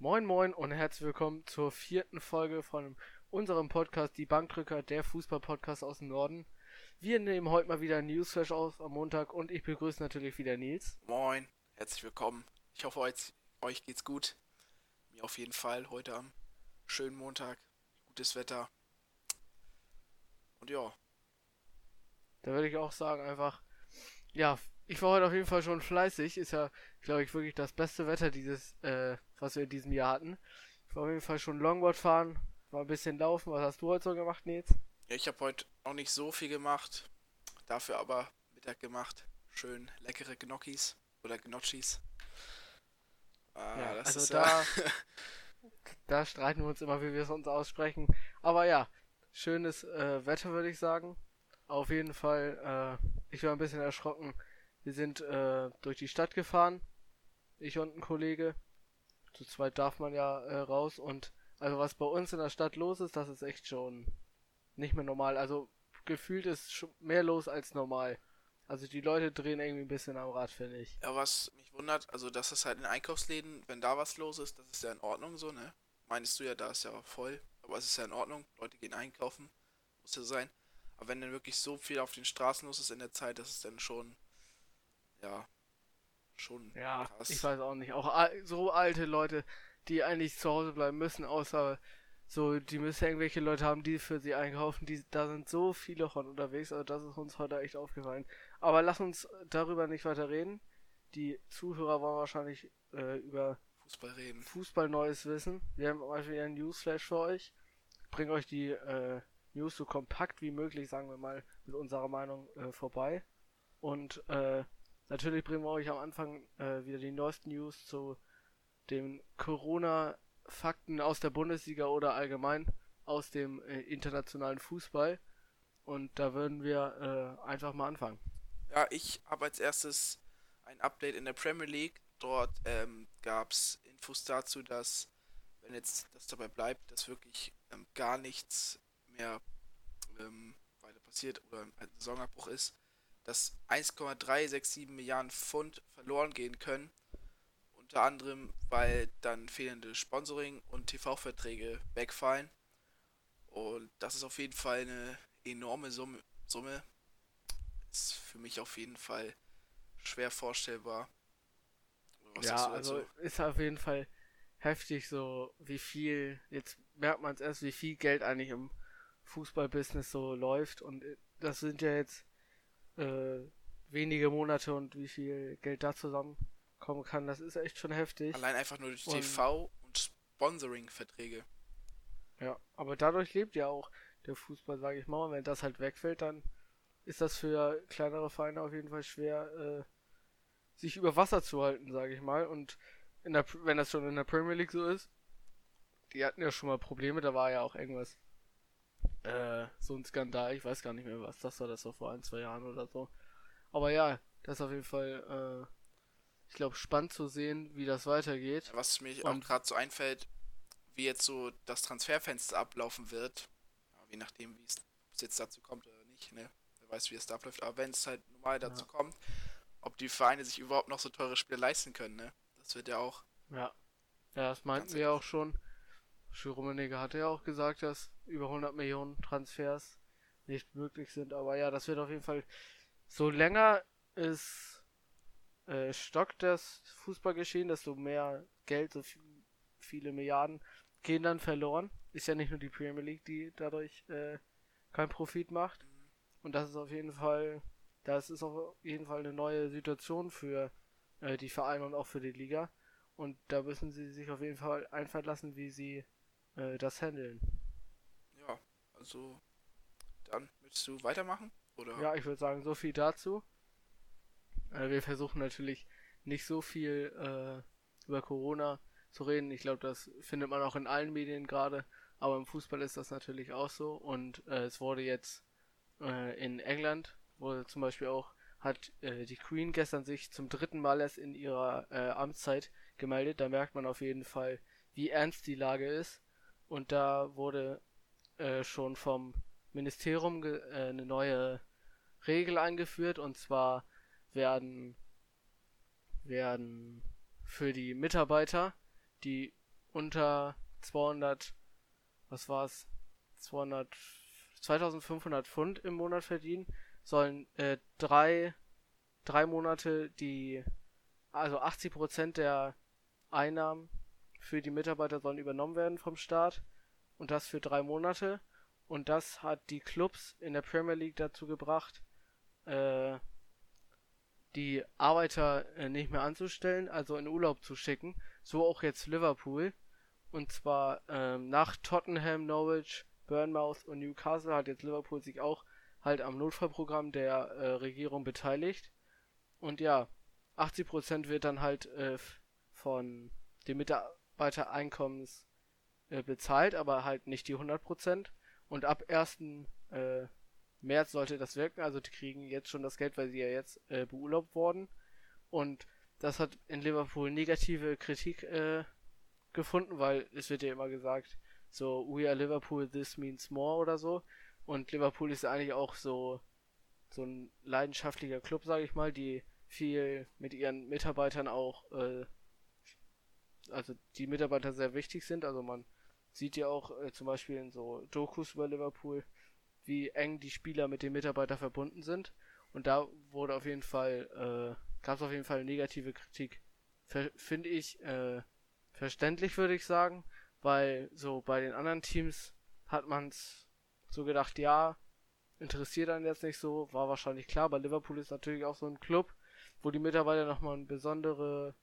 Moin Moin und herzlich willkommen zur vierten Folge von unserem Podcast Die Bankdrücker, der Fußball-Podcast aus dem Norden. Wir nehmen heute mal wieder Newsflash aus am Montag und ich begrüße natürlich wieder Nils. Moin, herzlich willkommen. Ich hoffe, euch, euch geht's gut. Mir auf jeden Fall heute am schönen Montag. Gutes Wetter. Und ja. Da würde ich auch sagen, einfach, ja, ich war heute auf jeden Fall schon fleißig. Ist ja, glaube ich, wirklich das beste Wetter dieses, äh, was wir in diesem Jahr hatten. Ich war auf jeden Fall schon Longboard fahren, war ein bisschen laufen. Was hast du heute so gemacht, Nils? Ja, ich habe heute auch nicht so viel gemacht. Dafür aber Mittag gemacht. Schön leckere Gnocchis oder Gnocchis. Ah, ja, also da, ja da streiten wir uns immer, wie wir es uns aussprechen. Aber ja, schönes äh, Wetter, würde ich sagen. Auf jeden Fall, äh, ich war ein bisschen erschrocken. Wir sind äh, durch die Stadt gefahren. Ich und ein Kollege. Zu zweit darf man ja äh, raus. Und also was bei uns in der Stadt los ist, das ist echt schon nicht mehr normal. Also gefühlt ist mehr los als normal. Also die Leute drehen irgendwie ein bisschen am Rad, finde ich. Ja, was mich wundert, also das ist halt in Einkaufsläden, wenn da was los ist, das ist ja in Ordnung so, ne? Meinst du ja, da ist ja voll. Aber es ist ja in Ordnung. Leute gehen einkaufen. Muss ja sein. Aber wenn dann wirklich so viel auf den Straßen los ist in der Zeit, das ist dann schon, ja, schon ja, krass. ich weiß auch nicht. Auch so alte Leute, die eigentlich zu Hause bleiben müssen, außer so, die müssen irgendwelche Leute haben, die für sie einkaufen. Die, da sind so viele von unterwegs, also das ist uns heute echt aufgefallen. Aber lass uns darüber nicht weiter reden. Die Zuhörer wollen wahrscheinlich äh, über Fußball reden. Fußball Neues wissen. Wir haben mal wieder ein Newsflash für euch. Bring euch die äh, News so kompakt wie möglich, sagen wir mal, mit unserer Meinung äh, vorbei. Und äh, natürlich bringen wir euch am Anfang äh, wieder die neuesten News zu den Corona-Fakten aus der Bundesliga oder allgemein aus dem äh, internationalen Fußball. Und da würden wir äh, einfach mal anfangen. Ja, ich habe als erstes ein Update in der Premier League. Dort ähm, gab es Infos dazu, dass, wenn jetzt das dabei bleibt, dass wirklich ähm, gar nichts mehr ähm, weiter passiert oder ein Saisonabbruch ist, dass 1,367 Milliarden Pfund verloren gehen können. Unter anderem, weil dann fehlende Sponsoring und TV-Verträge wegfallen. Und das ist auf jeden Fall eine enorme Summe. Summe. Ist für mich auf jeden Fall schwer vorstellbar. ja, also ist auf jeden Fall heftig so, wie viel, jetzt merkt man es erst, wie viel Geld eigentlich im Fußballbusiness so läuft. Und äh, das sind ja jetzt äh, wenige Monate und wie viel Geld da zusammenkommen kann, das ist echt schon heftig. Allein einfach nur durch und, TV und Sponsoring-Verträge. Ja, aber dadurch lebt ja auch der Fußball, sage ich mal. Und wenn das halt wegfällt, dann ist das für kleinere Vereine auf jeden Fall schwer, äh, sich über Wasser zu halten, sage ich mal. Und in der, wenn das schon in der Premier League so ist, die hatten ja schon mal Probleme, da war ja auch irgendwas äh, so ein Skandal. Ich weiß gar nicht mehr, was das war. Das war vor ein, zwei Jahren oder so. Aber ja, das ist auf jeden Fall, äh, ich glaube, spannend zu sehen, wie das weitergeht. Was mir auch gerade so einfällt, wie jetzt so das Transferfenster ablaufen wird. Ja, je nachdem, wie es jetzt dazu kommt oder nicht, ne? Wer weiß, wie es da abläuft. Aber wenn es halt normal dazu ja. kommt, ob die Vereine sich überhaupt noch so teure Spiele leisten können, ne? Das wird ja auch. Ja. Ja, das meinten wir auch schon. Rummenigge hatte ja auch gesagt, dass über 100 Millionen Transfers nicht möglich sind. Aber ja, das wird auf jeden Fall so länger es äh, stockt das Fußballgeschehen, desto mehr Geld, so viele Milliarden gehen dann verloren. Ist ja nicht nur die Premier League, die dadurch äh, keinen Profit macht. Und das ist auf jeden Fall, das ist auf jeden Fall eine neue Situation für äh, die Vereine und auch für die Liga. Und da müssen sie sich auf jeden Fall einfallen lassen, wie sie äh, das handeln. Also dann willst du weitermachen? Oder? Ja, ich würde sagen, so viel dazu. Äh, wir versuchen natürlich nicht so viel äh, über Corona zu reden. Ich glaube, das findet man auch in allen Medien gerade. Aber im Fußball ist das natürlich auch so. Und äh, es wurde jetzt äh, in England, wurde zum Beispiel auch, hat äh, die Queen gestern sich zum dritten Mal erst in ihrer Amtszeit gemeldet. Da merkt man auf jeden Fall, wie ernst die Lage ist. Und da wurde äh, schon vom Ministerium äh, eine neue Regel eingeführt. Und zwar werden werden für die Mitarbeiter, die unter 200, was war's, 200, 2500 Pfund im Monat verdienen, sollen äh, drei, drei Monate die, also 80 Prozent der Einnahmen für die Mitarbeiter sollen übernommen werden vom Staat und das für drei Monate und das hat die Clubs in der Premier League dazu gebracht, äh, die Arbeiter äh, nicht mehr anzustellen, also in Urlaub zu schicken. So auch jetzt Liverpool. Und zwar ähm, nach Tottenham, Norwich, Bournemouth und Newcastle hat jetzt Liverpool sich auch halt am Notfallprogramm der äh, Regierung beteiligt. Und ja, 80% wird dann halt äh, von den Mitarbeitereinkommens äh, bezahlt, aber halt nicht die 100%. Und ab 1. Äh, März sollte das wirken. Also die kriegen jetzt schon das Geld, weil sie ja jetzt äh, beurlaubt wurden. Und das hat in Liverpool negative Kritik äh, gefunden, weil es wird ja immer gesagt, so we are Liverpool, this means more oder so. Und Liverpool ist eigentlich auch so so ein leidenschaftlicher Club, sage ich mal, die viel mit ihren Mitarbeitern auch, äh, also die Mitarbeiter sehr wichtig sind. Also man sieht ja auch äh, zum Beispiel in so Dokus über Liverpool, wie eng die Spieler mit den Mitarbeitern verbunden sind. Und da wurde auf jeden Fall, äh, gab es auf jeden Fall negative Kritik. Finde ich äh, verständlich, würde ich sagen, weil so bei den anderen Teams hat man es so gedacht, ja, interessiert einen jetzt nicht so, war wahrscheinlich klar. Bei Liverpool ist natürlich auch so ein Club, wo die Mitarbeiter nochmal eine besondere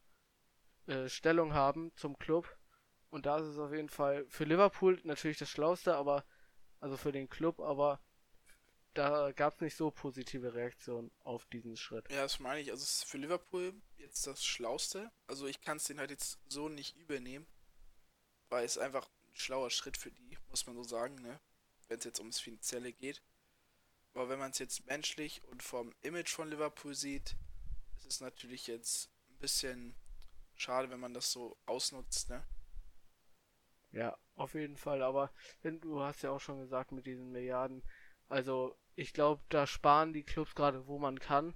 äh, Stellung haben zum Club. Und da ist es auf jeden Fall für Liverpool natürlich das Schlauste, aber also für den Club, aber da gab es nicht so positive Reaktionen auf diesen Schritt. Ja, das meine ich. Also es ist für Liverpool jetzt das Schlauste. Also ich kann es den halt jetzt so nicht übernehmen, weil es einfach ein schlauer Schritt für die, muss man so sagen, ne? Wenn es jetzt ums Finanzielle geht. Aber wenn man es jetzt menschlich und vom Image von Liverpool sieht, ist es natürlich jetzt ein bisschen schade, wenn man das so ausnutzt, ne? Ja, auf jeden Fall. Aber du hast ja auch schon gesagt mit diesen Milliarden. Also ich glaube, da sparen die Clubs gerade, wo man kann.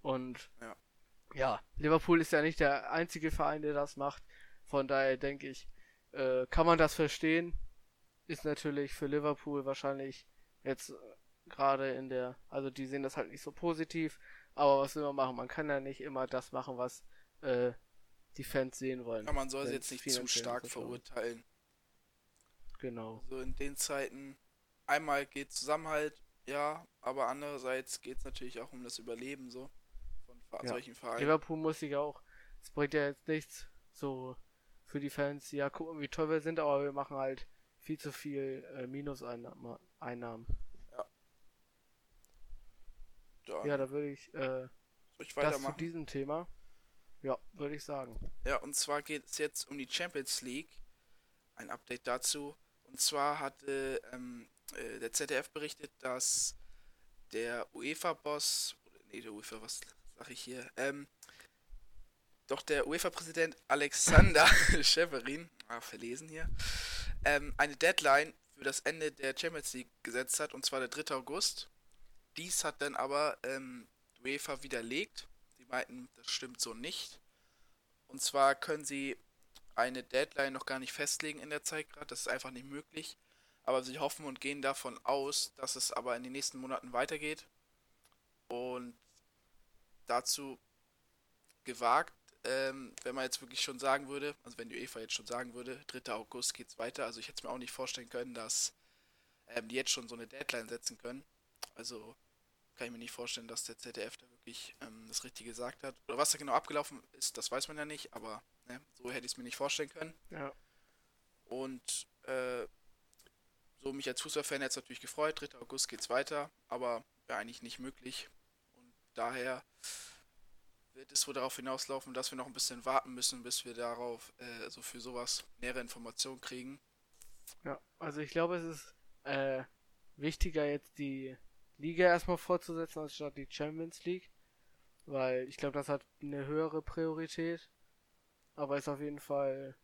Und ja. ja, Liverpool ist ja nicht der einzige Verein, der das macht. Von daher denke ich, äh, kann man das verstehen. Ist natürlich für Liverpool wahrscheinlich jetzt äh, gerade in der, also die sehen das halt nicht so positiv. Aber was will man machen? Man kann ja nicht immer das machen, was äh, die Fans sehen wollen. Ja, man soll sie jetzt nicht zu stark verurteilen. Genau. So in den Zeiten, einmal geht Zusammenhalt, ja, aber andererseits geht es natürlich auch um das Überleben so von ja. solchen Vereinen. Liverpool muss sich auch, es bringt ja jetzt nichts so für die Fans, ja, gucken, wie toll wir sind, aber wir machen halt viel zu viel äh, Minuseinnahmen. Ja. Dann ja, da würde ich, äh, ich das zu diesem Thema. Ja, würde ich sagen. Ja, und zwar geht es jetzt um die Champions League. Ein Update dazu. Und zwar hatte ähm, äh, der ZDF berichtet, dass der UEFA-Boss, nee, der UEFA, was sag ich hier, ähm, doch der UEFA-Präsident Alexander Schäferin, ah, verlesen hier, ähm, eine Deadline für das Ende der Champions League gesetzt hat, und zwar der 3. August. Dies hat dann aber ähm, UEFA widerlegt. Sie meinten, das stimmt so nicht. Und zwar können sie eine Deadline noch gar nicht festlegen in der Zeit gerade. Das ist einfach nicht möglich. Aber sie hoffen und gehen davon aus, dass es aber in den nächsten Monaten weitergeht. Und dazu gewagt, ähm, wenn man jetzt wirklich schon sagen würde, also wenn die UEFA jetzt schon sagen würde, 3. August geht's weiter, also ich hätte es mir auch nicht vorstellen können, dass ähm, die jetzt schon so eine Deadline setzen können. Also kann ich mir nicht vorstellen, dass der ZDF da wirklich ähm, das Richtige gesagt hat. Oder was da genau abgelaufen ist, das weiß man ja nicht, aber ne, so hätte ich es mir nicht vorstellen können. Ja. Und äh, so mich als Fußballfan jetzt natürlich gefreut. 3. August geht's weiter, aber wäre eigentlich nicht möglich. Und daher wird es wohl darauf hinauslaufen, dass wir noch ein bisschen warten müssen, bis wir darauf, äh, also für sowas nähere Informationen kriegen. Ja, also ich glaube, es ist äh, wichtiger jetzt die Liga erstmal fortzusetzen, anstatt die Champions League. Weil ich glaube, das hat eine höhere Priorität. Aber ist auf jeden Fall.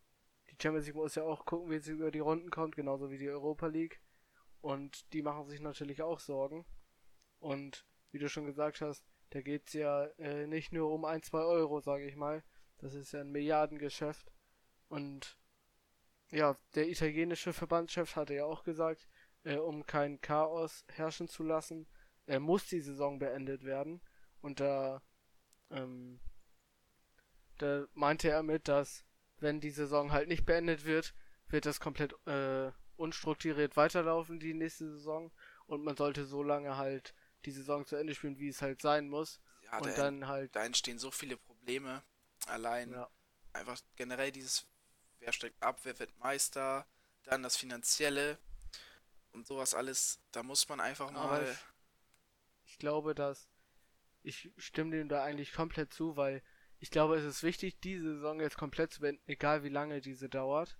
Die Champions League muss ja auch gucken, wie sie über die Runden kommt, genauso wie die Europa League. Und die machen sich natürlich auch Sorgen. Und wie du schon gesagt hast, da geht's ja äh, nicht nur um ein, zwei Euro, sage ich mal. Das ist ja ein Milliardengeschäft. Und ja, der italienische Verbandschef hatte ja auch gesagt, äh, um kein Chaos herrschen zu lassen, äh, muss die Saison beendet werden. Und da, ähm, da meinte er mit, dass wenn die Saison halt nicht beendet wird, wird das komplett äh, unstrukturiert weiterlaufen, die nächste Saison. Und man sollte so lange halt die Saison zu Ende spielen, wie es halt sein muss. Ja, und da, dann halt. da entstehen so viele Probleme. Allein Ja. einfach generell dieses, wer steigt ab, wer wird Meister, dann das Finanzielle und sowas alles. Da muss man einfach Aber mal. ich, ich glaube, dass ich stimme dem da eigentlich komplett zu, weil ich glaube, es ist wichtig, diese Saison jetzt komplett zu beenden, egal wie lange diese dauert.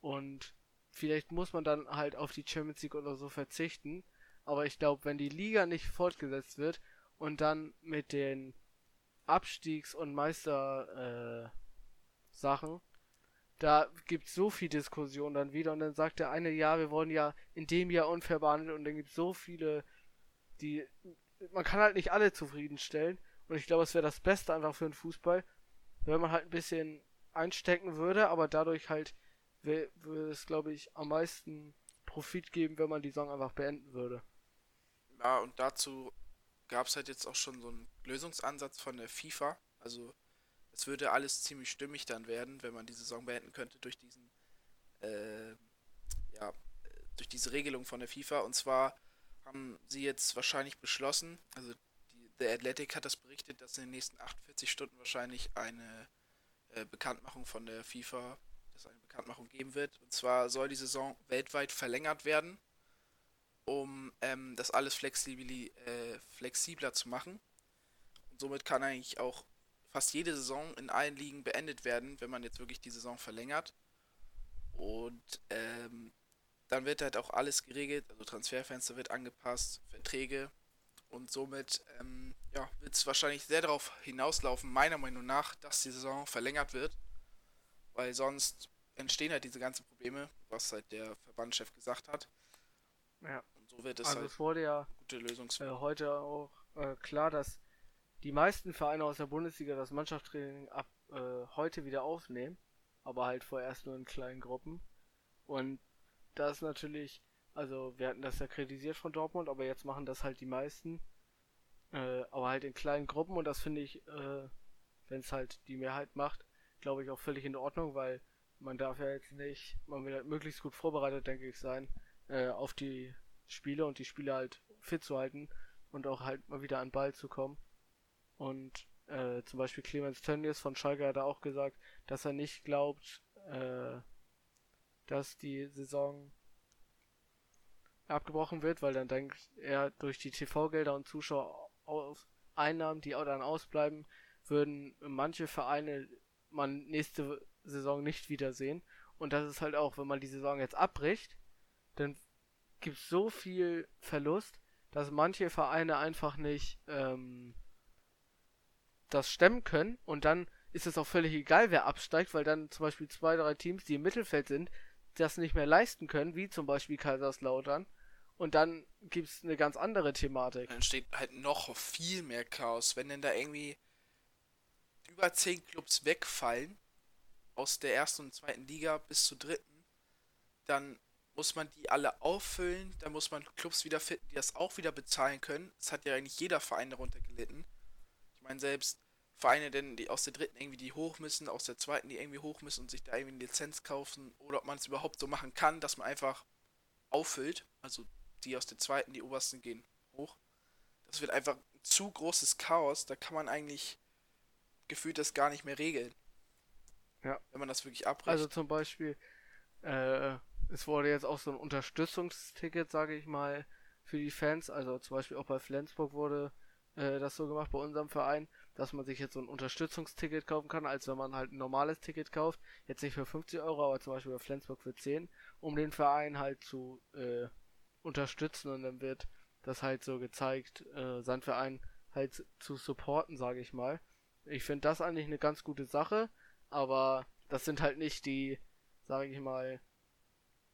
Und vielleicht muss man dann halt auf die Champions League oder so verzichten. Aber ich glaube, wenn die Liga nicht fortgesetzt wird und dann mit den Abstiegs- und Meister äh, da gibt es so viel Diskussion dann wieder und dann sagt der eine, ja, wir wollen ja in dem Jahr unfair behandelt und dann gibt es so viele, die man kann halt nicht alle zufriedenstellen und ich glaube, es wäre das Beste einfach für den Fußball, wenn man halt ein bisschen einstecken würde, aber dadurch halt würde es, glaube ich, am meisten Profit geben, wenn man die Saison einfach beenden würde. Ja, und dazu gab es halt jetzt auch schon so einen Lösungsansatz von der FIFA. Also es würde alles ziemlich stimmig dann werden, wenn man die Saison beenden könnte durch diesen, äh, ja, durch diese Regelung von der FIFA. Und zwar haben sie jetzt wahrscheinlich beschlossen, also The Athletic hat das berichtet, dass in den nächsten 48 Stunden wahrscheinlich eine äh, Bekanntmachung von der FIFA, dass eine Bekanntmachung geben wird. Und zwar soll die Saison weltweit verlängert werden um ähm, das alles flexibli äh, flexibler zu machen. Und somit kann eigentlich auch fast jede Saison in allen Ligen beendet werden, wenn man jetzt wirklich die Saison verlängert. Und ähm, dann wird halt auch alles geregelt, also Transferfenster wird angepasst, Verträge und somit ähm, ja, wird es wahrscheinlich sehr darauf hinauslaufen, meiner Meinung nach, dass die Saison verlängert wird, weil sonst entstehen halt diese ganzen Probleme, was halt der Verbandschef gesagt hat. Ja. Und so wird es Also halt es wurde ja gute Lösungs äh, heute auch äh, klar, dass die meisten Vereine aus der Bundesliga das Mannschaftstraining ab äh, heute wieder aufnehmen, aber halt vorerst nur in kleinen Gruppen. Und das ist natürlich, also wir hatten das ja kritisiert von Dortmund, aber jetzt machen das halt die meisten, äh, aber halt in kleinen Gruppen und das finde ich, äh, wenn es halt die Mehrheit macht, glaube ich auch völlig in Ordnung, weil man darf ja jetzt nicht, man will halt möglichst gut vorbereitet, denke ich, sein äh, auf die Spiele und die Spiele halt fit zu halten und auch halt mal wieder an Ball zu kommen. Und äh, zum Beispiel Clemens Tönnies von Schalke hat auch gesagt, dass er nicht glaubt, äh, dass die Saison abgebrochen wird, weil dann denkt er durch die TV-Gelder und Zuschauereinnahmen, die auch dann ausbleiben, würden manche Vereine man nächste Saison nicht wiedersehen. Und das ist halt auch, wenn man die Saison jetzt abbricht, dann gibt es so viel Verlust, dass manche Vereine einfach nicht ähm, das stemmen können und dann ist es auch völlig egal, wer absteigt, weil dann zum Beispiel zwei, drei Teams, die im Mittelfeld sind, das nicht mehr leisten können, wie zum Beispiel Kaiserslautern. Und dann gibt es eine ganz andere Thematik. Dann entsteht halt noch viel mehr Chaos. Wenn denn da irgendwie über zehn Clubs wegfallen, aus der ersten und zweiten Liga bis zur dritten, dann muss man die alle auffüllen, dann muss man Clubs wieder finden, die das auch wieder bezahlen können. Es hat ja eigentlich jeder Verein darunter gelitten. Ich meine, selbst Vereine, denn die aus der dritten irgendwie die hoch müssen, aus der zweiten die irgendwie hoch müssen und sich da irgendwie eine Lizenz kaufen, oder ob man es überhaupt so machen kann, dass man einfach auffüllt. Also die aus der zweiten, die obersten gehen hoch. Das wird einfach ein zu großes Chaos, da kann man eigentlich gefühlt das gar nicht mehr regeln. Ja. Wenn man das wirklich abbricht. Also zum Beispiel, äh, es wurde jetzt auch so ein Unterstützungsticket, sage ich mal, für die Fans. Also zum Beispiel auch bei Flensburg wurde äh, das so gemacht bei unserem Verein, dass man sich jetzt so ein Unterstützungsticket kaufen kann, als wenn man halt ein normales Ticket kauft. Jetzt nicht für 50 Euro, aber zum Beispiel bei Flensburg für 10, um den Verein halt zu äh, unterstützen und dann wird das halt so gezeigt, äh, seinen Verein halt zu supporten, sage ich mal. Ich finde das eigentlich eine ganz gute Sache, aber das sind halt nicht die, sage ich mal,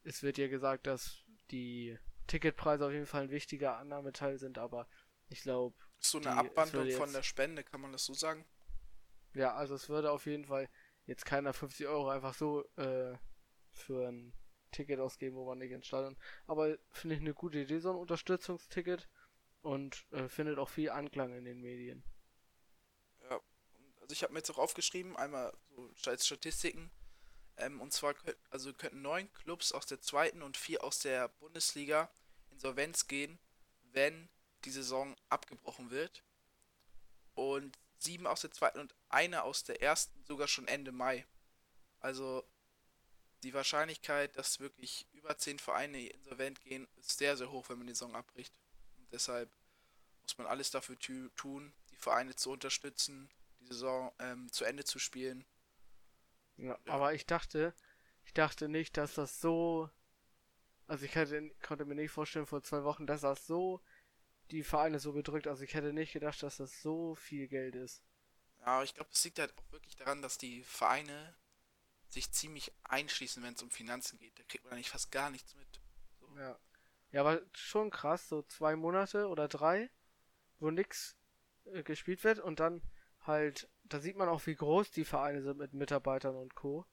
es wird ja gesagt, dass die Ticketpreise auf jeden Fall ein wichtiger Annahmeteil sind, aber ich glaube, so eine die- Abwandlung würde von jetzt- der Spende, kann man das so sagen? ja, also es würde auf jeden Fall jetzt keiner 50 Euro einfach so äh, für ein Ticket ausgeben, wo man nicht ins Stadion. Aber finde ich eine gute Idee, so ein Unterstützungsticket und äh, findet auch viel Anklang in den Medien. Ja, also ich habe mir jetzt auch aufgeschrieben, einmal so Statistiken. Ähm, und zwar also könnten neun Clubs aus der zweiten und vier aus der Bundesliga Insolvenz gehen, wenn die Saison abgebrochen wird. Und sieben aus der zweiten und eine aus der ersten sogar schon Ende Mai. Also die Wahrscheinlichkeit, dass wirklich über zehn Vereine insolvent gehen, ist sehr, sehr hoch, wenn man die Saison abbricht. Und deshalb muss man alles dafür tun, die Vereine zu unterstützen, die Saison ähm, zu Ende zu spielen. Ja, ja, aber ich dachte, ich dachte nicht, dass das so. Also ich hätte, konnte mir nicht vorstellen vor zwei Wochen, dass das so die Vereine so bedrückt. Also ich hätte nicht gedacht, dass das so viel Geld ist. Ja, ich glaube, es liegt halt auch wirklich daran, dass die Vereine sich ziemlich einschließen, wenn es um Finanzen geht. Da kriegt man eigentlich fast gar nichts mit. So. Ja. Ja, aber schon krass, so zwei Monate oder drei, wo nichts äh, gespielt wird und dann halt, da sieht man auch, wie groß die Vereine sind mit Mitarbeitern und Co.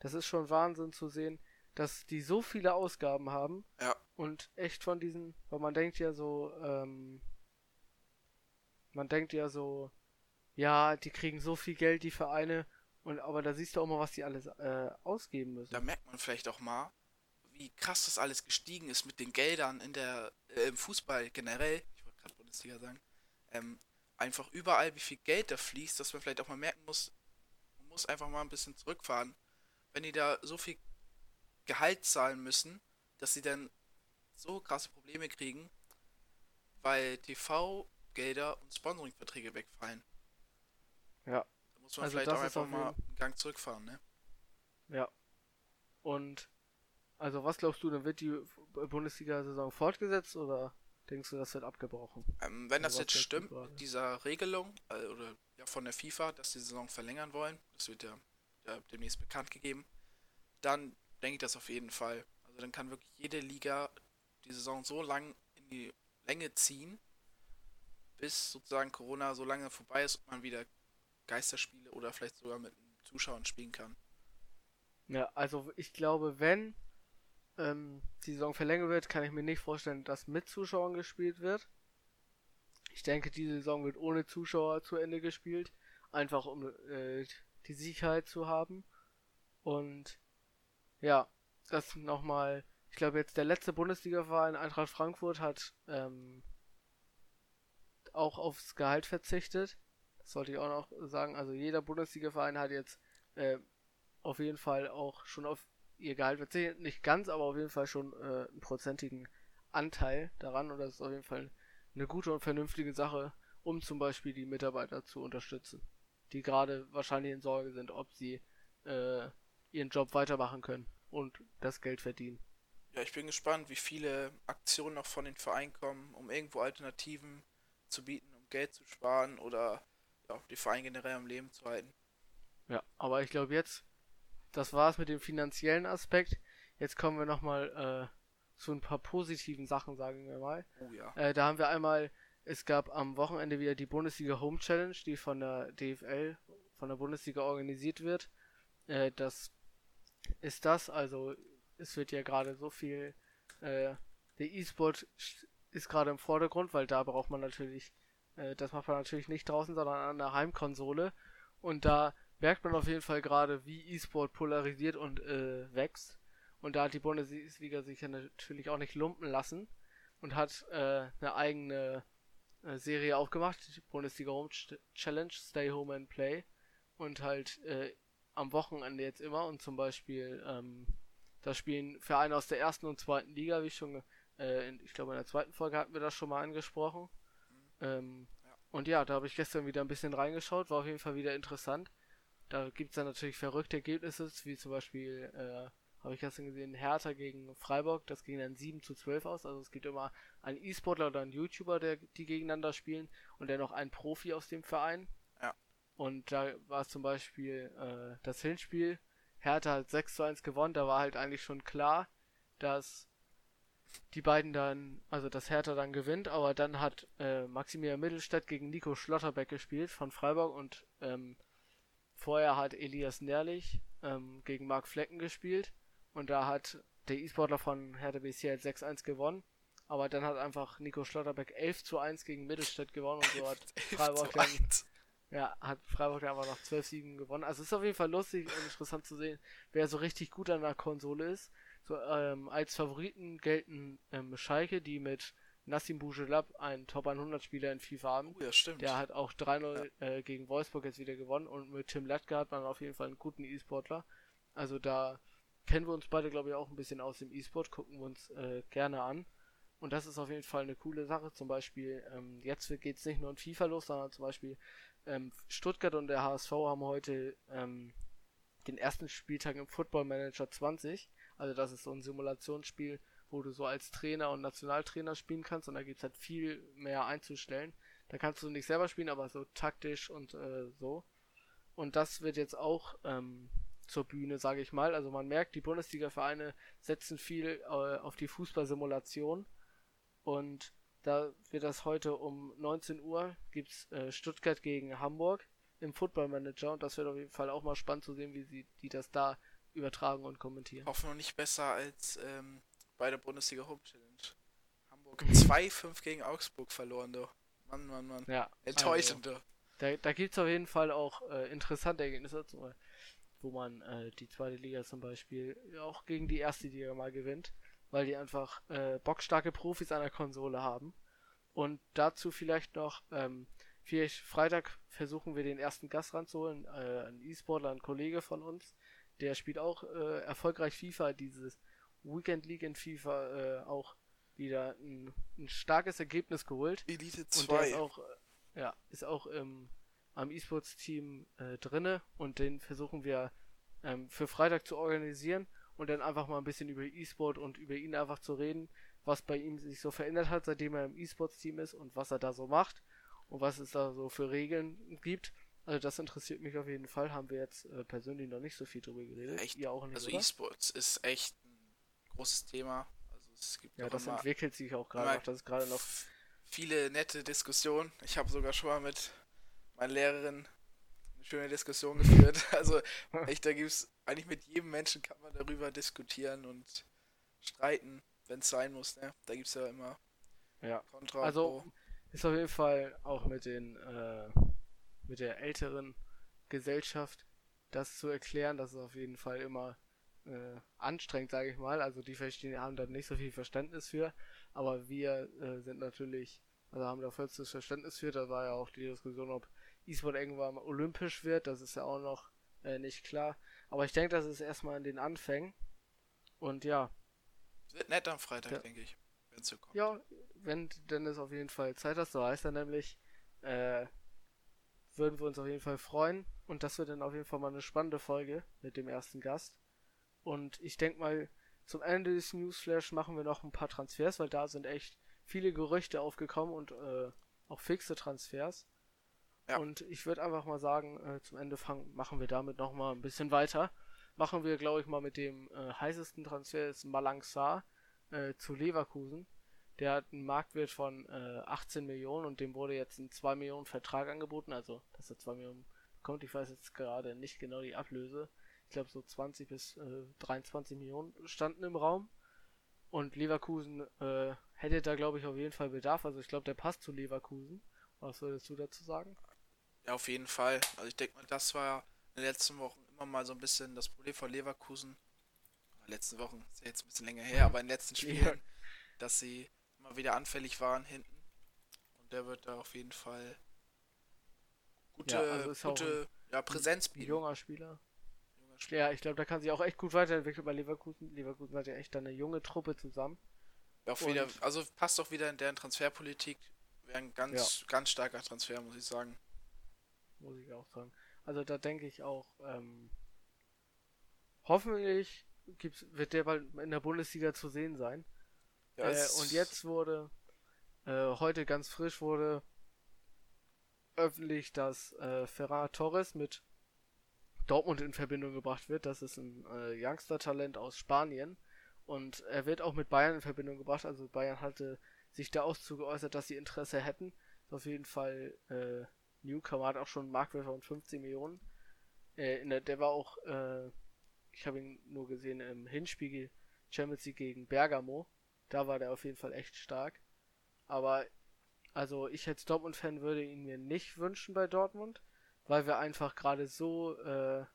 Das ist schon Wahnsinn zu sehen, dass die so viele Ausgaben haben. Ja. Und echt von diesen, weil man denkt ja so, ähm, man denkt ja so, ja, die kriegen so viel Geld, die Vereine, und aber da siehst du auch mal, was die alles äh, ausgeben müssen. Da merkt man vielleicht auch mal, wie krass das alles gestiegen ist mit den Geldern in der äh, im Fußball generell. Ich wollte gerade Bundesliga sagen. Ähm, einfach überall, wie viel Geld da fließt, dass man vielleicht auch mal merken muss, man muss einfach mal ein bisschen zurückfahren. Wenn die da so viel Gehalt zahlen müssen, dass sie dann so krasse Probleme kriegen, weil TV-Gelder und Sponsoring-Verträge wegfallen. Ja. Muss man also vielleicht auch einfach mal einen Gang zurückfahren, ne? Ja. Und also was glaubst du, dann wird die Bundesliga-Saison fortgesetzt oder denkst du, das wird abgebrochen? Ähm, wenn das jetzt stimmt, mit dieser Regelung äh, oder ja, von der FIFA, dass die Saison verlängern wollen, das wird ja, ja demnächst bekannt gegeben, dann denke ich das auf jeden Fall. Also dann kann wirklich jede Liga die Saison so lang in die Länge ziehen, bis sozusagen Corona so lange vorbei ist und man wieder Geisterspiele oder vielleicht sogar mit Zuschauern spielen kann. Ja, also ich glaube, wenn ähm, die Saison verlängert wird, kann ich mir nicht vorstellen, dass mit Zuschauern gespielt wird. Ich denke, diese Saison wird ohne Zuschauer zu Ende gespielt, einfach um äh, die Sicherheit zu haben. Und ja, das nochmal, ich glaube jetzt der letzte Bundesliga-Verein, Eintracht Frankfurt, hat ähm, auch aufs Gehalt verzichtet. Das sollte ich auch noch sagen. Also jeder Bundesliga-Verein hat jetzt äh, auf jeden Fall auch schon auf ihr Gehalt verzichtet. Nicht ganz, aber auf jeden Fall schon äh, einen prozentigen Anteil daran. Und das ist auf jeden Fall eine gute und vernünftige Sache, um zum Beispiel die Mitarbeiter zu unterstützen, die gerade wahrscheinlich in Sorge sind, ob sie äh, ihren Job weitermachen können und das Geld verdienen. Ja, ich bin gespannt, wie viele Aktionen noch von den Vereinen kommen, um irgendwo Alternativen zu bieten, um Geld zu sparen oder ja, die Vereine generell am Leben zu halten. Ja, aber ich glaube jetzt, das war es mit dem finanziellen Aspekt. Jetzt kommen wir nochmal äh, zu ein paar positiven Sachen, sagen wir mal. Oh ja. Äh, da haben wir einmal, es gab am Wochenende wieder die Bundesliga Home Challenge, die von der DFL, von der Bundesliga organisiert wird. Äh, das ist das, also es wird ja gerade so viel, äh, der E-Sport ist gerade im Vordergrund, weil da braucht man natürlich, äh, das macht man natürlich nicht draußen, sondern an der Heimkonsole. Und da merkt man auf jeden Fall gerade, wie E-Sport polarisiert und äh, wächst. Und da hat die Bundesliga sich ja natürlich auch nicht lumpen lassen und hat äh, eine eigene äh, Serie aufgemacht, die Bundesliga Home Challenge, Stay Home and Play. Und halt äh, am Wochenende jetzt immer und zum Beispiel ähm, da spielen Vereine aus der ersten und zweiten Liga, wie ich schon, äh, in, ich glaube in der zweiten Folge hatten wir das schon mal angesprochen. Ähm, ja. Und ja, da habe ich gestern wieder ein bisschen reingeschaut, war auf jeden Fall wieder interessant. Da gibt es dann natürlich verrückte Ergebnisse, wie zum Beispiel, äh, habe ich gestern gesehen, Hertha gegen Freiburg, das ging dann 7 zu 12 aus. Also es gibt immer einen E-Sportler oder einen YouTuber, der die gegeneinander spielen und dann noch einen Profi aus dem Verein. Und da war es zum Beispiel äh, das Hinspiel. Hertha hat 6 zu 1 gewonnen. Da war halt eigentlich schon klar, dass die beiden dann, also dass Hertha dann gewinnt. Aber dann hat äh, Maximilian Mittelstädt gegen Nico Schlotterbeck gespielt von Freiburg und ähm, vorher hat Elias Nährlich ähm, gegen Marc Flecken gespielt. Und da hat der E-Sportler von Hertha BSC halt 6-1 gewonnen. Aber dann hat einfach Nico Schlotterbeck 11 zu 1 gegen Mittelstädt gewonnen und so hat Freiburg dann, ja, hat Freiburg dann aber noch 12-7 gewonnen. Also es ist auf jeden Fall lustig und interessant zu sehen, wer so richtig gut an der Konsole ist. So, ähm, als Favoriten gelten ähm, Schalke, die mit Nassim Bougelab, ein Top 100 Spieler in FIFA haben. Oh, ja, stimmt. Der hat auch 3-0 ja. äh, gegen Wolfsburg jetzt wieder gewonnen und mit Tim Latke hat man auf jeden Fall einen guten E-Sportler. Also da kennen wir uns beide, glaube ich, auch ein bisschen aus dem E-Sport, gucken wir uns äh, gerne an. Und das ist auf jeden Fall eine coole Sache. Zum Beispiel, ähm, jetzt geht es nicht nur in FIFA los, sondern zum Beispiel ähm, Stuttgart und der HSV haben heute ähm, den ersten Spieltag im Football Manager 20. Also das ist so ein Simulationsspiel, wo du so als Trainer und Nationaltrainer spielen kannst und da gibt es halt viel mehr einzustellen. Da kannst du nicht selber spielen, aber so taktisch und äh, so. Und das wird jetzt auch ähm, zur Bühne, sage ich mal. Also man merkt, die Bundesliga-Vereine setzen viel äh, auf die Fußballsimulation. Und da wird das heute um 19 Uhr, gibt es äh, Stuttgart gegen Hamburg im Football Manager. Und das wird auf jeden Fall auch mal spannend zu sehen, wie sie die das da übertragen und kommentieren. Hoffen nicht besser als ähm, bei der Bundesliga Home Challenge. Hamburg 2-5 gegen Augsburg verloren, doch. Mann, Mann, Mann. Ja. Enttäuschend, also, Da, da gibt es auf jeden Fall auch äh, interessante Ergebnisse, wo man äh, die zweite Liga zum Beispiel auch gegen die erste Liga mal gewinnt, weil die einfach äh, bockstarke Profis an der Konsole haben. Und dazu vielleicht noch, ähm, vielleicht Freitag versuchen wir den ersten Gast ranzuholen, äh, ein E-Sportler, ein Kollege von uns, der spielt auch äh, erfolgreich FIFA, dieses Weekend League in FIFA äh, auch wieder ein, ein, starkes Ergebnis geholt. Elite 2. Und der ist auch, äh, ja, ist auch im, am E-Sports-Team äh, drinne und den versuchen wir ähm, für Freitag zu organisieren und dann einfach mal ein bisschen über E-Sport und über ihn einfach zu reden, was bei ihm sich so verändert hat, seitdem er im E-Sports-Team ist und was er da so macht und was es da so für Regeln gibt. Also das interessiert mich auf jeden Fall. Haben wir jetzt äh, persönlich noch nicht so viel drüber geredet. Echt? Ihr auch nicht, also E-Sports ist echt ein großes Thema. Also es gibt ja, das entwickelt sich auch gerade noch. Das ist gerade noch viele nette Diskussionen. Ich habe sogar schon mal mit meiner Lehrerin eine schöne Diskussion geführt. Also echt, da gibt es eigentlich mit jedem Menschen kann man darüber diskutieren und streiten, wenn es sein muss. Ne? Da gibt es ja immer ja. Kontra. Also ist auf jeden Fall auch mit den äh, mit der älteren Gesellschaft das zu erklären, das ist auf jeden Fall immer äh, anstrengend, sage ich mal. Also die verstehen, haben da nicht so viel Verständnis für, aber wir äh, sind natürlich, also haben da vollstes Verständnis für. Da war ja auch die Diskussion, ob E-Sport irgendwann olympisch wird, das ist ja auch noch äh, nicht klar. Aber ich denke, das ist erstmal in den Anfängen. Und ja. Wird nett am Freitag, ja. denke ich. Wenn so kommt. Ja, wenn Dennis auf jeden Fall Zeit hast, so heißt er nämlich, äh, würden wir uns auf jeden Fall freuen. Und das wird dann auf jeden Fall mal eine spannende Folge mit dem ersten Gast. Und ich denke mal, zum Ende des Newsflash machen wir noch ein paar Transfers, weil da sind echt viele Gerüchte aufgekommen und äh, auch fixe Transfers. Ja. Und ich würde einfach mal sagen, äh, zum Ende fangen, machen wir damit noch mal ein bisschen weiter. Machen wir, glaube ich, mal mit dem äh, heißesten Transfer, ist Malang Sarr äh, zu Leverkusen. Der hat einen Marktwert von äh, 18 Millionen und dem wurde jetzt ein 2 Millionen Vertrag angeboten, also dass er 2 Millionen bekommt. Ich weiß jetzt gerade nicht genau die Ablöse. Ich glaube so 20 bis äh, 23 Millionen standen im Raum. Und Leverkusen äh, hätte da glaube ich auf jeden Fall Bedarf. Also ich glaube, der passt zu Leverkusen. Was würdest du dazu sagen? Ja, auf jeden Fall. Also ich denke mal, das war in den letzten Wochen immer mal so ein bisschen das Problem von Leverkusen. Letzten Wochen, ist ja jetzt ein bisschen länger her, aber in den letzten Spielen, dass sie immer wieder anfällig waren hinten. Und der wird da auf jeden Fall gute, ja, also gute ja, Präsenz bieten. Junger Spieler. Junger Spieler. Ja, ich glaube, da kann sich auch echt gut weiterentwickeln bei Leverkusen. Leverkusen hat ja echt eine junge Truppe zusammen. Auch wieder, also passt auch wieder in deren Transferpolitik. Wäre ein ganz, ja. ganz starker Transfer, muss ich sagen. Muss ich auch sagen. Also da denke ich auch, ähm, hoffentlich gibt's, wird der bald in der Bundesliga zu sehen sein. Ja, äh, und jetzt wurde, äh, heute ganz frisch wurde öffentlich, dass äh, Ferran Torres mit Dortmund in Verbindung gebracht wird. Das ist ein äh, Youngster-Talent aus Spanien. Und er wird auch mit Bayern in Verbindung gebracht. Also Bayern hatte sich da auch zu geäußert, dass sie Interesse hätten. Ist auf jeden Fall äh, Newcomer hat auch schon einen Marktwert von 15 Millionen. Äh, der, der war auch äh, ich habe ihn nur gesehen im Hinspiel Champions League gegen Bergamo. Da war der auf jeden Fall echt stark. Aber also ich als Dortmund-Fan würde ihn mir nicht wünschen bei Dortmund, weil wir einfach gerade so äh,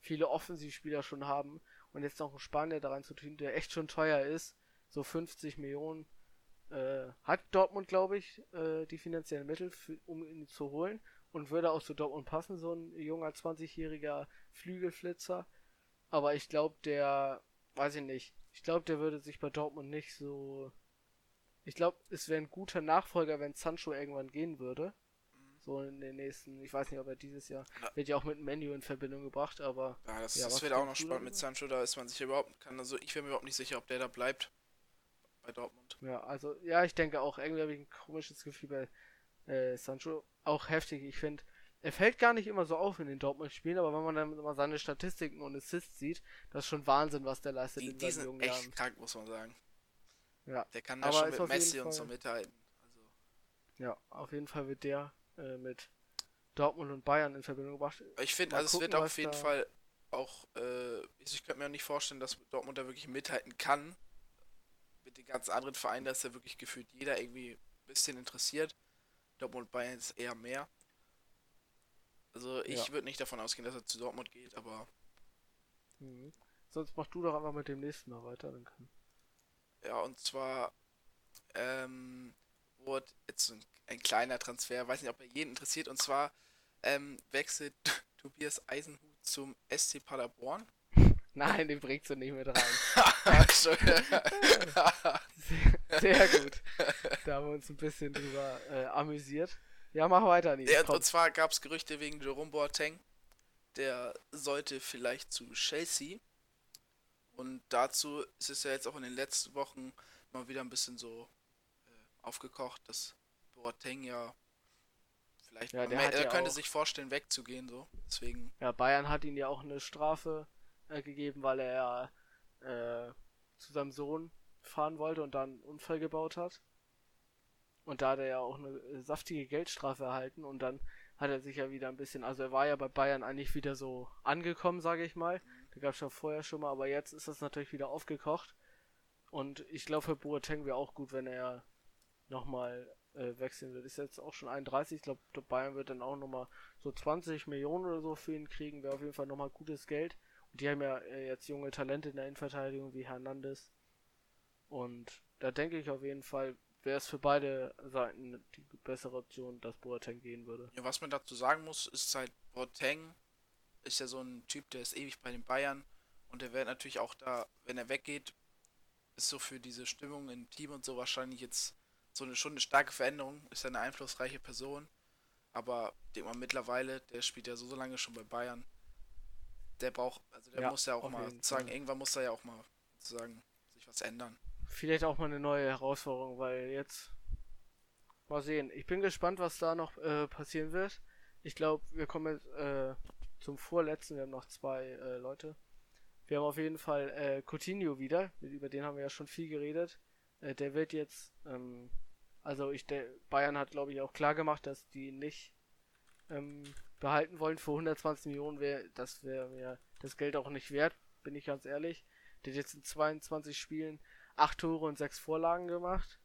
viele Offensivspieler schon haben und jetzt noch einen Spanier daran zu tun, der echt schon teuer ist, so 50 Millionen, äh, hat Dortmund, glaube ich, äh, die finanziellen Mittel, für, um ihn zu holen und würde auch zu Dortmund passen, so ein junger 20-jähriger Flügelflitzer. Aber ich glaube, der, weiß ich nicht, ich glaube, der würde sich bei Dortmund nicht so. Ich glaube, es wäre ein guter Nachfolger, wenn Sancho irgendwann gehen würde. So in den nächsten, ich weiß nicht, ob er dieses Jahr, ja. wird ja auch mit Menu in Verbindung gebracht, aber. Ja, das, ja, das wird auch noch spannend mit Sancho, da ist man sich überhaupt, kann also ich wäre mir überhaupt nicht sicher, ob der da bleibt. Bei Dortmund. Ja, also, ja, ich denke auch, irgendwie habe ich ein komisches Gefühl bei äh, Sancho. Auch heftig, ich finde, er fällt gar nicht immer so auf in den Dortmund-Spielen, aber wenn man dann mal seine Statistiken und Assists sieht, das ist schon Wahnsinn, was der leistet die, in seinen jungen echt Jahren. krank, muss man sagen. Ja. Der kann da schon mit Messi und so mithalten. Also. Ja, auf jeden Fall wird der äh, mit Dortmund und Bayern in Verbindung gebracht. Ich finde, also gucken, es wird auf jeden Fall auch, äh, ich könnte mir auch nicht vorstellen, dass Dortmund da wirklich mithalten kann. Mit den ganzen anderen Vereinen, da ist ja wirklich gefühlt jeder irgendwie ein bisschen interessiert. Dortmund und Bayern ist eher mehr. Also ich ja. würde nicht davon ausgehen, dass er zu Dortmund geht, aber. Mhm. Sonst mach du doch einfach mit dem nächsten mal weiter, dann kann. Ja, und zwar ähm, wurde jetzt ein, ein, kleiner Transfer, weiß nicht, ob er jeden interessiert, und zwar ähm, wechselt Tobias Eisenhut zum SC Paderborn. Nein, den bringst du nicht mit rein. sehr, sehr, gut. Da haben wir uns ein bisschen drüber äh, amüsiert. Ja, mach weiter, Nils. Ja, und zwar gab es Gerüchte wegen Jerome Boateng. Der sollte vielleicht zu Chelsea. Und dazu ist es ja jetzt auch in den letzten Wochen mal wieder ein bisschen so äh, aufgekocht, dass Boateng ja vielleicht ja, der mehr, er ja könnte sich vorstellen wegzugehen so. Deswegen. Ja, Bayern hat ihn ja auch eine Strafe äh, gegeben, weil er äh, zu seinem Sohn fahren wollte und dann einen Unfall gebaut hat. Und da hat er ja auch eine äh, saftige Geldstrafe erhalten und dann hat er sich ja wieder ein bisschen, also er war ja bei Bayern eigentlich wieder so angekommen, sage ich mal. Da gab es ja vorher schon mal, aber jetzt ist das natürlich wieder aufgekocht. Und ich glaube, für Boateng wäre auch gut, wenn er nochmal äh, wechseln wird. Ist jetzt auch schon 31. Ich glaube, Bayern wird dann auch nochmal so 20 Millionen oder so für ihn kriegen. Wäre auf jeden Fall nochmal gutes Geld. Und die haben ja äh, jetzt junge Talente in der Innenverteidigung wie Hernandez. Und da denke ich auf jeden Fall, wäre es für beide Seiten die bessere Option, dass Boateng gehen würde. Ja, was man dazu sagen muss, ist halt, Boateng ist ja so ein Typ, der ist ewig bei den Bayern und der wird natürlich auch da, wenn er weggeht, ist so für diese Stimmung im Team und so wahrscheinlich jetzt so eine schon eine starke Veränderung, ist ja eine einflussreiche Person, aber denk mal mittlerweile, der spielt ja so, so lange schon bei Bayern, der braucht, also der ja, muss ja auch mal sagen, irgendwann muss er ja auch mal sozusagen sich was ändern vielleicht auch mal eine neue Herausforderung, weil jetzt mal sehen. Ich bin gespannt, was da noch äh, passieren wird. Ich glaube, wir kommen jetzt äh, zum vorletzten. Wir haben noch zwei äh, Leute. Wir haben auf jeden Fall äh, Coutinho wieder. Über den haben wir ja schon viel geredet. Äh, der wird jetzt, ähm, also ich, der Bayern hat glaube ich auch klar gemacht, dass die nicht ähm, behalten wollen für 120 Millionen. Wär, das wäre mir das Geld auch nicht wert, bin ich ganz ehrlich. Der hat jetzt in 22 Spielen acht Tore und sechs Vorlagen gemacht.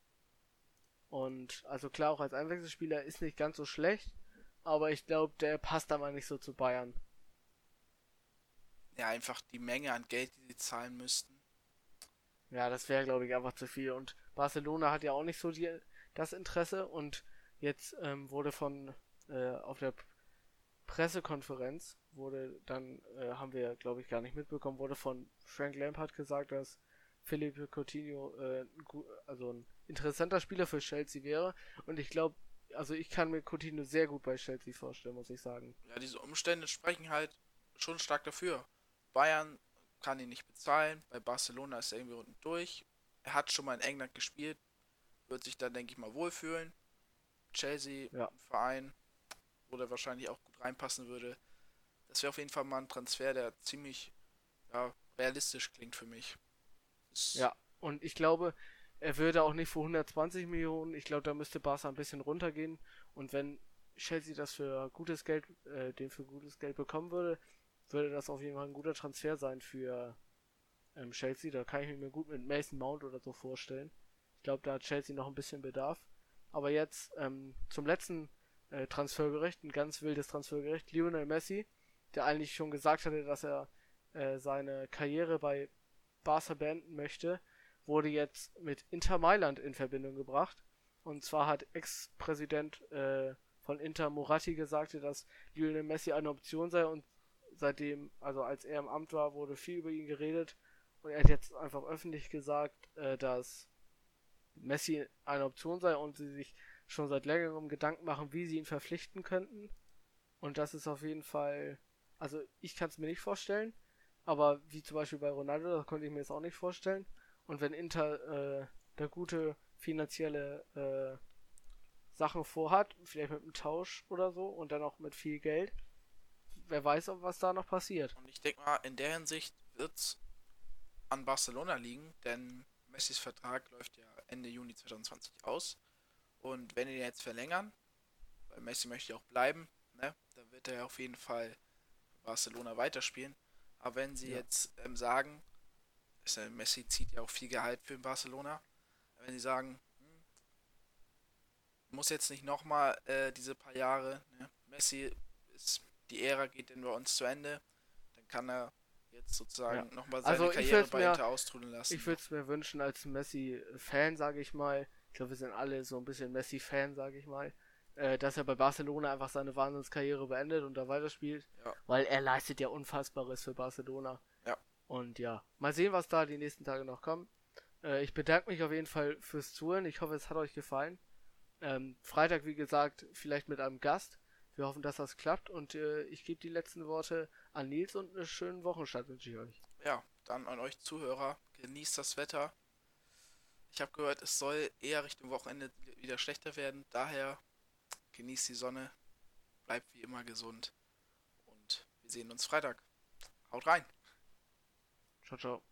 Und also klar, auch als Einwechselspieler ist nicht ganz so schlecht, aber ich glaube, der passt da mal nicht so zu Bayern. Ja, einfach die Menge an Geld, die sie zahlen müssten. Ja, das wäre, glaube ich, einfach zu viel. Und Barcelona hat ja auch nicht so die, das Interesse. Und jetzt ähm, wurde von äh, auf der Pressekonferenz wurde dann, äh, haben wir, glaube ich, gar nicht mitbekommen, wurde von Frank Lampard gesagt, dass Felipe Coutinho äh, also ein interessanter Spieler für Chelsea wäre. Und ich glaube, also ich kann mir Coutinho sehr gut bei Chelsea vorstellen, muss ich sagen. Ja, diese Umstände sprechen halt schon stark dafür. Bayern kann ihn nicht bezahlen, bei Barcelona ist er irgendwie unten durch. Er hat schon mal in England gespielt, wird sich da, denke ich mal, wohlfühlen. Chelsea, ja. ein Verein, wo er wahrscheinlich auch gut reinpassen würde. Das wäre auf jeden Fall mal ein Transfer, der ziemlich ja, realistisch klingt für mich. Ja, und ich glaube, er würde auch nicht für 120 Millionen, ich glaube, da müsste Barca ein bisschen runtergehen. Und wenn Chelsea das für gutes Geld, äh, den für gutes Geld bekommen würde, würde das auf jeden Fall ein guter Transfer sein für ähm, Chelsea. Da kann ich mir gut mit Mason Mount oder so vorstellen. Ich glaube, da hat Chelsea noch ein bisschen Bedarf. Aber jetzt ähm, zum letzten äh, Transfergericht, ein ganz wildes Transfergericht. Lionel Messi, der eigentlich schon gesagt hatte, dass er äh, seine Karriere bei Barca beenden möchte, wurde jetzt mit Inter Mailand in Verbindung gebracht. Und zwar hat Ex-Präsident äh, von Inter Moratti gesagt, dass Lionel Messi eine Option sei und seitdem, also als er im Amt war, wurde viel über ihn geredet und er hat jetzt einfach öffentlich gesagt, äh, dass Messi eine Option sei und sie sich schon seit längerem Gedanken machen, wie sie ihn verpflichten könnten. Und das ist auf jeden Fall, also ich kann es mir nicht vorstellen, aber wie zum Beispiel bei Ronaldo, das konnte ich mir jetzt auch nicht vorstellen. Und wenn Inter äh, da gute finanzielle äh, Sachen vorhat, vielleicht mit einem Tausch oder so und dann auch mit viel Geld, wer weiß, was da noch passiert. Und ich denke mal, in der Hinsicht wird es an Barcelona liegen, denn Messis Vertrag läuft ja Ende Juni 2020 aus. Und wenn die jetzt verlängern, weil Messi möchte ja auch bleiben, ne, dann wird er auf jeden Fall Barcelona weiterspielen. Aber wenn sie ja. jetzt ähm, sagen, ist, äh, Messi zieht ja auch viel Gehalt für Barcelona, wenn sie sagen, hm, muss jetzt nicht nochmal äh, diese paar Jahre, ne, Messi ist, die Ära geht denn bei uns zu Ende, dann kann er jetzt sozusagen ja. nochmal seine also Karriere bei Inter austrudeln lassen. Ich würde es mir wünschen als Messi-Fan, sage ich mal, ich glaube, wir sind alle so ein bisschen Messi-Fan, sage ich mal, äh, dass er bei Barcelona einfach seine Wahnsinnskarriere beendet und da weiterspielt, ja. weil er leistet ja Unfassbares für Barcelona. Ja. Und ja, mal sehen, was da die nächsten Tage noch kommt. Äh, ich bedanke mich auf jeden Fall fürs Zuhören. Ich hoffe, es hat euch gefallen. Ähm, Freitag, wie gesagt, vielleicht mit einem Gast. Wir hoffen, dass das klappt und äh, ich gebe die letzten Worte an Nils und einen schönen Wochenstart wünsche ich euch. Ja, dann an euch Zuhörer. Genießt das Wetter. Ich habe gehört, es soll eher Richtung Wochenende wieder schlechter werden. Daher genießt die Sonne, bleibt wie immer gesund und wir sehen uns Freitag. Haut rein. Ciao, ciao.